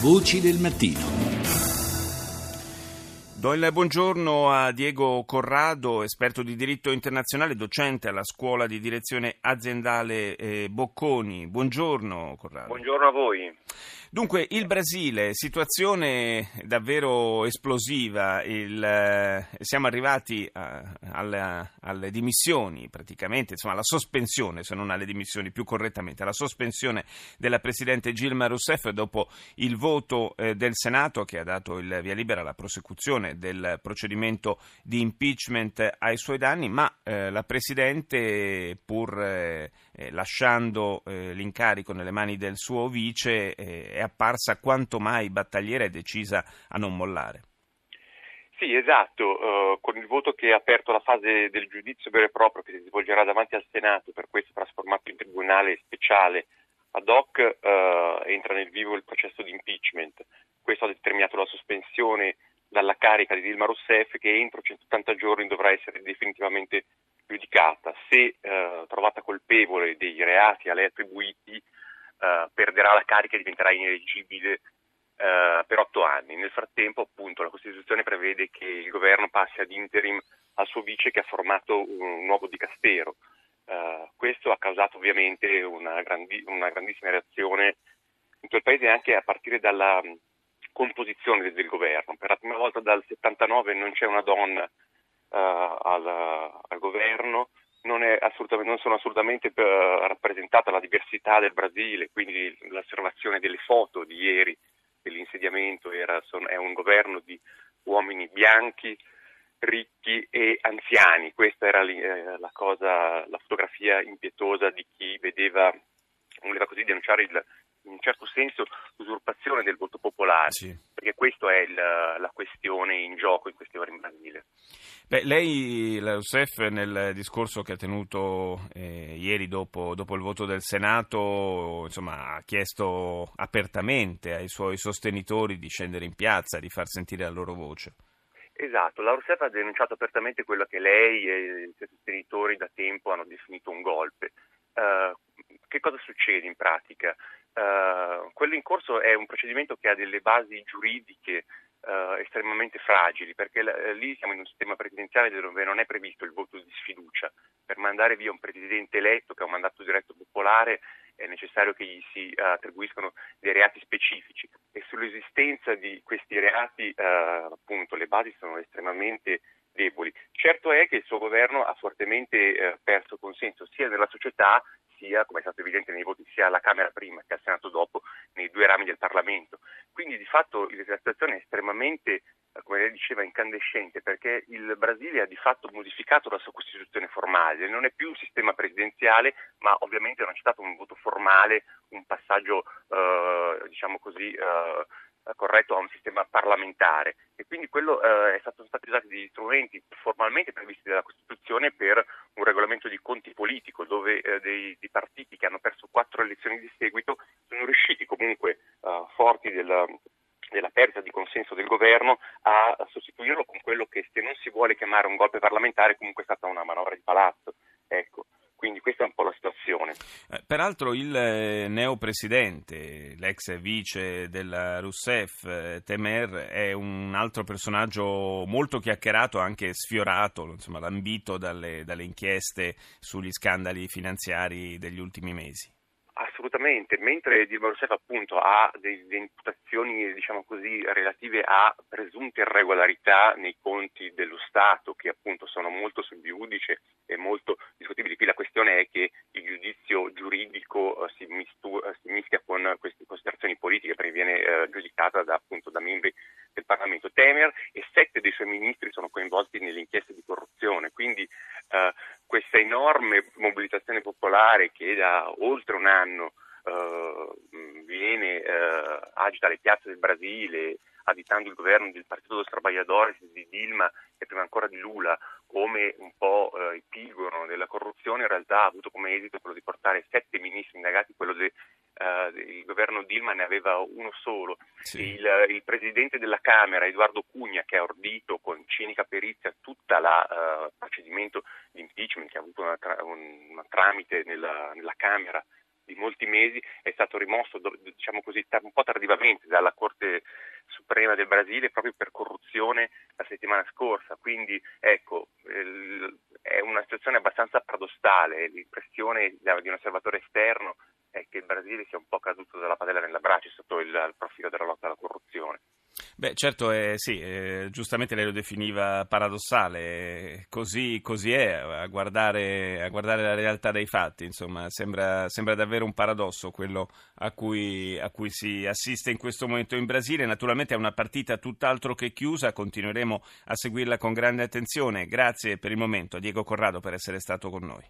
Voci del mattino. Do il buongiorno a Diego Corrado, esperto di diritto internazionale, docente alla scuola di direzione aziendale eh, Bocconi. Buongiorno Corrado. Buongiorno a voi. Dunque, il Brasile, situazione davvero esplosiva, il, eh, siamo arrivati a, alle, alle, dimissioni praticamente, insomma alla sospensione, se non alle dimissioni più correttamente, alla sospensione della Presidente Gilma Rousseff dopo il voto eh, del Senato che ha dato il via libera alla prosecuzione del procedimento di impeachment ai suoi danni, ma eh, la Presidente pur eh, eh, lasciando eh, l'incarico nelle mani del suo vice, eh, è apparsa quanto mai battagliera e decisa a non mollare. Sì, esatto, uh, con il voto che ha aperto la fase del giudizio vero e proprio che si svolgerà davanti al Senato, per questo trasformato in tribunale speciale ad hoc, uh, entra nel vivo il processo di impeachment. Questo ha determinato la sospensione dalla carica di Dilma Rousseff che entro 180 giorni dovrà essere definitivamente giudicata. Se uh, trovata colpevole dei reati a lei attribuiti, uh, perderà la carica e diventerà ineleggibile uh, per otto anni. Nel frattempo, appunto, la Costituzione prevede che il governo passi ad interim al suo vice che ha formato un nuovo dicastero. Uh, questo ha causato ovviamente una, grandi- una, grandissima reazione in tutto il paese anche a partire dalla composizione del, governo. Per la prima volta dal 79 non c'è una donna uh, al, al, governo, non, non, sono assolutamente uh, rappresentata la diversità del Brasile, quindi l'osservazione delle foto di ieri dell'insediamento era, son, è un governo di uomini bianchi, ricchi e anziani. Questa era eh, la cosa, la fotografia impietosa di chi vedeva, voleva così denunciare il, in un certo senso l'usurpazione del voto popolare, sì. perché questa è il, la questione in gioco in queste ore in Brasile. Beh, lei, la Rousseff, nel discorso che ha tenuto eh, ieri dopo, dopo, il voto del Senato, insomma, ha chiesto apertamente ai suoi sostenitori di scendere in piazza, di far sentire la loro voce. Esatto, la Rousseff ha denunciato apertamente quello che lei e i suoi sostenitori da tempo hanno definito un golpe. Uh, che cosa succede in pratica? Uh, quello in corso è un procedimento che ha delle basi giuridiche uh, estremamente fragili, perché l- lì siamo in un sistema presidenziale dove non è previsto il voto di sfiducia. Per mandare via un presidente eletto che ha un mandato diretto popolare è necessario che gli si uh, attribuiscano dei reati specifici e sull'esistenza di questi reati appunto le basi sono estremamente deboli. Certo è che il suo governo ha fortemente perso consenso sia nella società sia, come è stato evidente nei voti, sia alla Camera prima che al Senato dopo, nei due rami del Parlamento. Quindi di fatto la situazione è estremamente, eh, come lei diceva, incandescente perché il Brasile ha di fatto modificato la sua Costituzione formale, non è più un sistema presidenziale, ma ovviamente non c'è stato un voto formale, un passaggio, eh, diciamo così, eh, corretto a un sistema parlamentare e quindi quello eh, stato, sono stati usati degli strumenti formalmente previsti dalla Costituzione per un regolamento di conti politico dove eh, dei, dei, partiti che hanno perso quattro elezioni di seguito sono riusciti comunque eh, forti della, della perdita di consenso del governo a sostituirlo con quello che se non si vuole chiamare un golpe parlamentare comunque è stata una manovra di palazzo. Ecco. Quindi questa è un po' la situazione. Eh, peraltro il eh, neopresidente, l'ex vice della Rousseff, eh, Temer, è un altro personaggio molto chiacchierato, anche sfiorato, insomma, lambito dalle, dalle inchieste sugli scandali finanziari degli ultimi mesi. Assolutamente, mentre Dilma Rousseff appunto ha delle imputazioni diciamo così, relative a presunte irregolarità nei conti dello Stato che appunto sono molto sul giudice e molto discutibili. Qui la questione è che il giudizio giuridico uh, si, mistu- uh, si, mischia con queste considerazioni politiche perché viene giudicata da, appunto, da membri del Parlamento. Temer e sette dei suoi ministri sono coinvolti nelle inchieste di corruzione, quindi questa enorme mobilitazione popolare che da oltre un anno viene, agita le piazze del Brasile, additando il governo del Partito dos Trabalhadores di Dilma e prima ancora di Lula come un po' eh, epigono della corruzione, in realtà ha avuto come esito quello di portare sette ministri indagati, quello del uh, governo Dilma ne aveva uno solo. Sì. Il, il, presidente della Camera, Edoardo Cugna, che ha ordito con cinica perizia tutto il uh, eh, procedimento di impeachment che ha avuto una, tra, un, una tramite nella, nella Camera di molti mesi è stato rimosso, diciamo così, un po' tardivamente dalla Corte Suprema del Brasile proprio per corruzione la settimana scorsa. Quindi ecco, è una situazione abbastanza paradossale, l'impressione di un osservatore esterno Brasile sia un po' caduto dalla padella nella braccia sotto il, il profilo della lotta alla corruzione. Beh, certo, eh, sì, eh, giustamente lei lo definiva paradossale, così, così è, a guardare, a guardare, la realtà dei fatti, insomma, sembra, sembra davvero un paradosso quello a cui, a cui, si assiste in questo momento in Brasile. Naturalmente è una partita tutt'altro che chiusa, continueremo a seguirla con grande attenzione. Grazie per il momento a Diego Corrado per essere stato con noi.